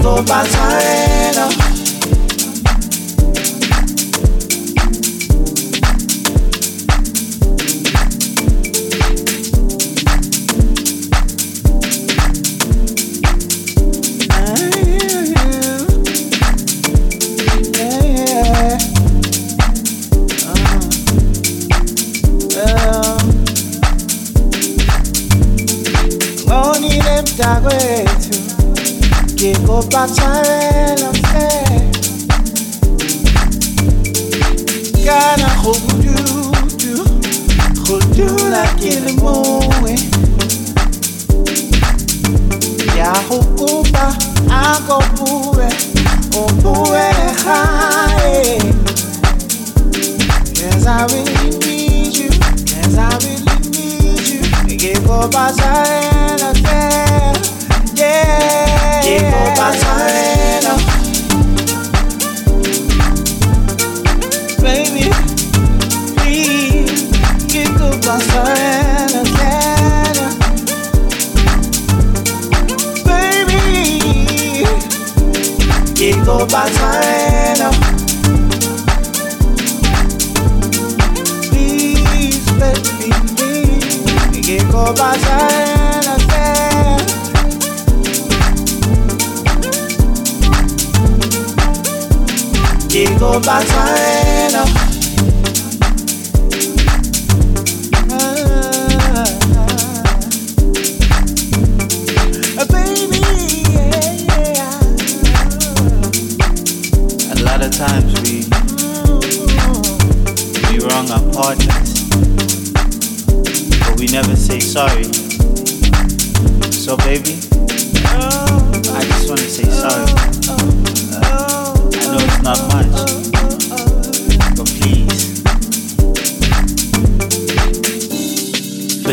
Kana hold you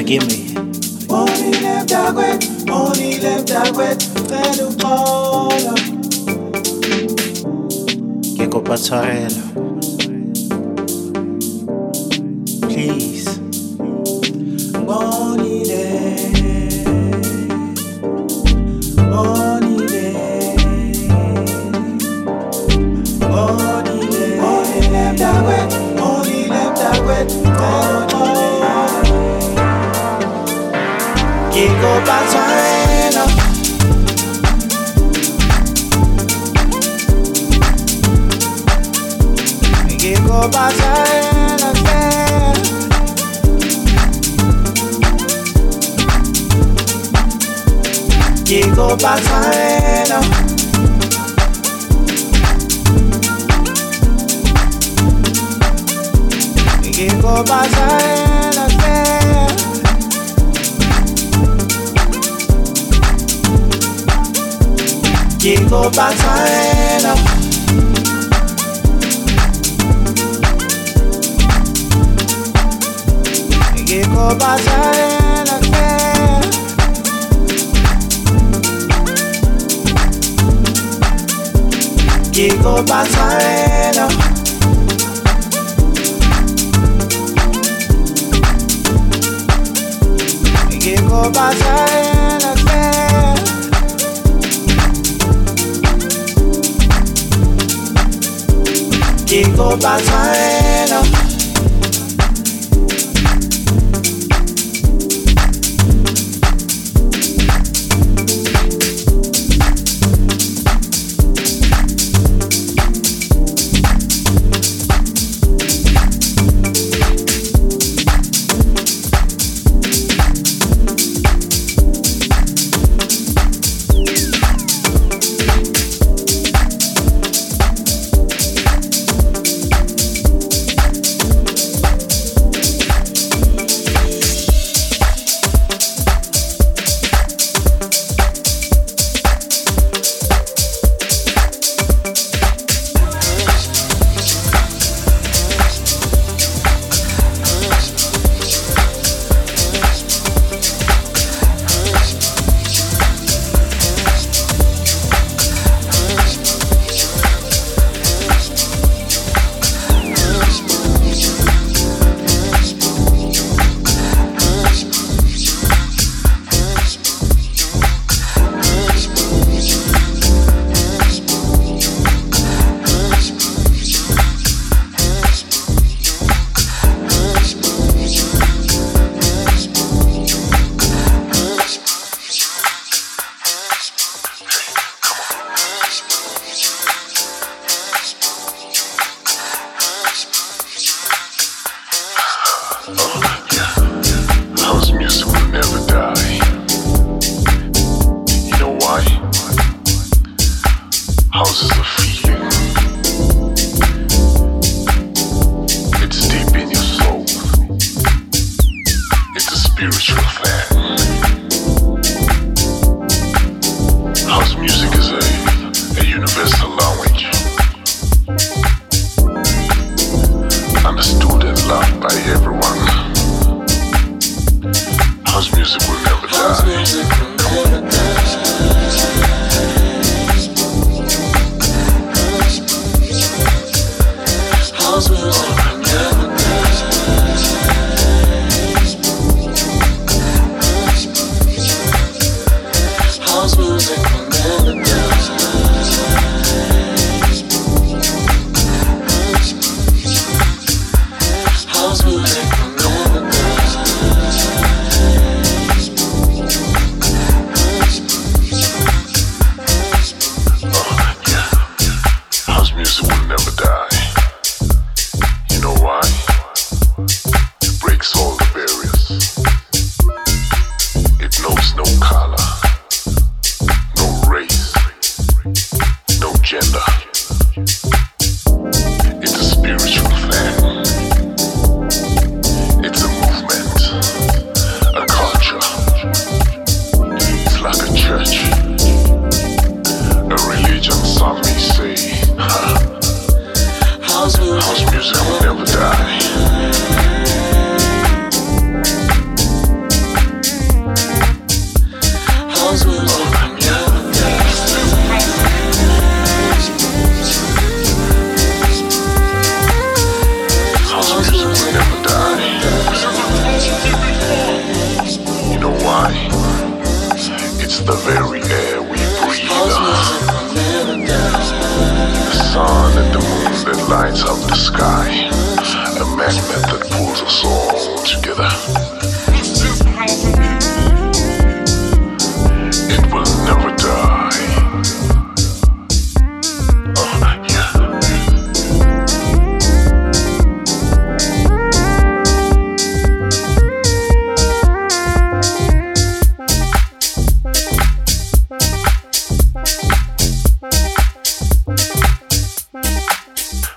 give me. Only left that way, only left that way,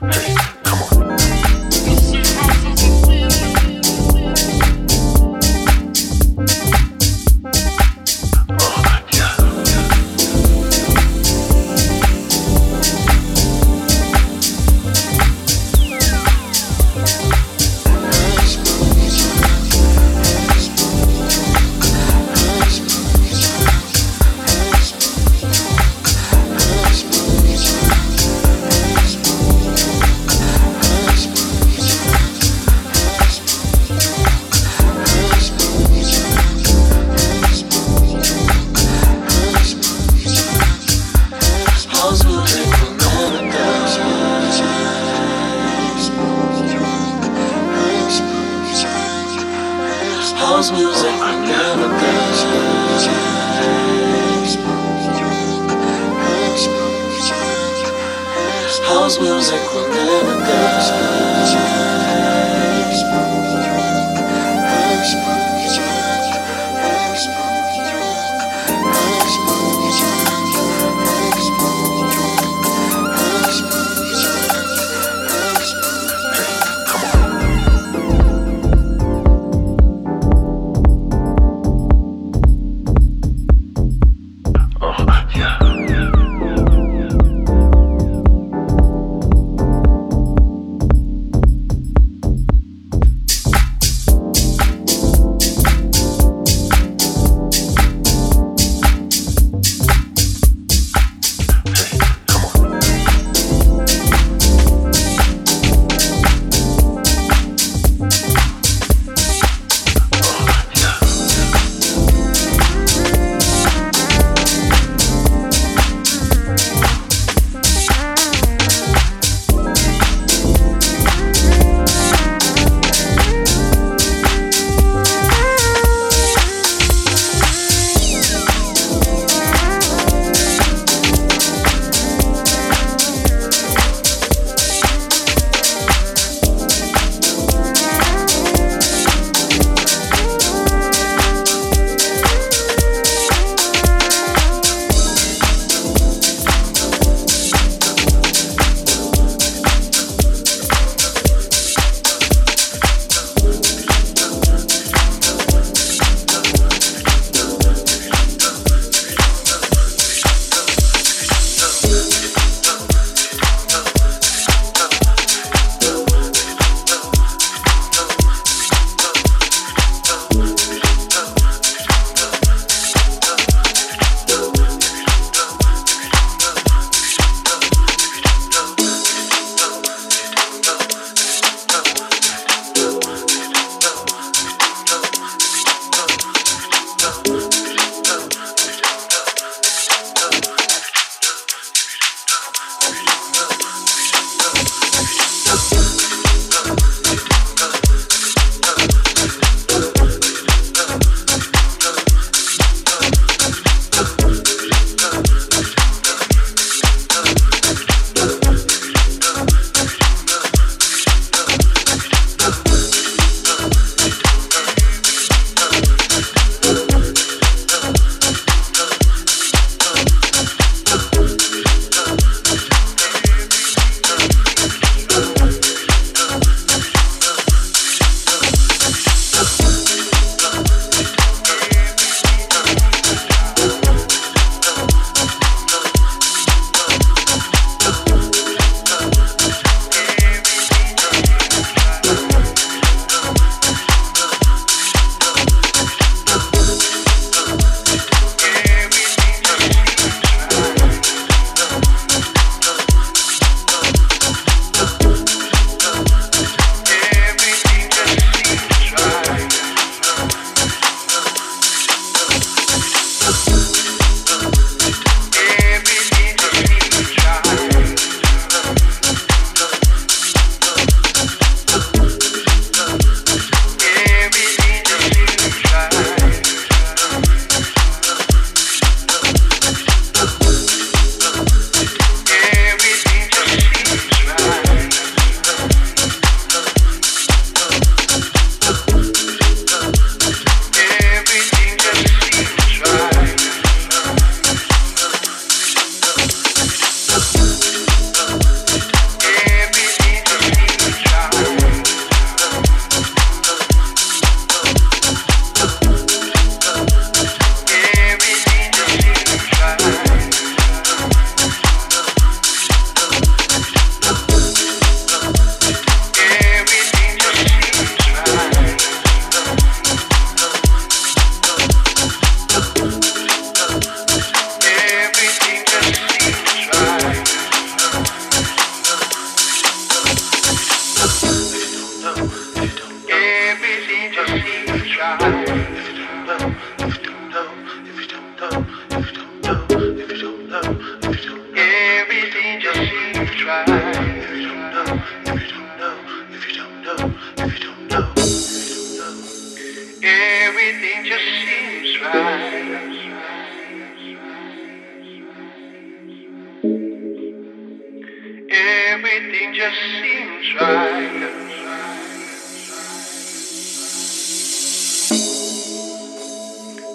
Hey.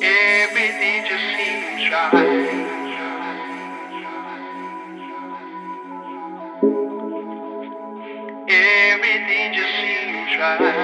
Everything just seems right. Everything just seems right.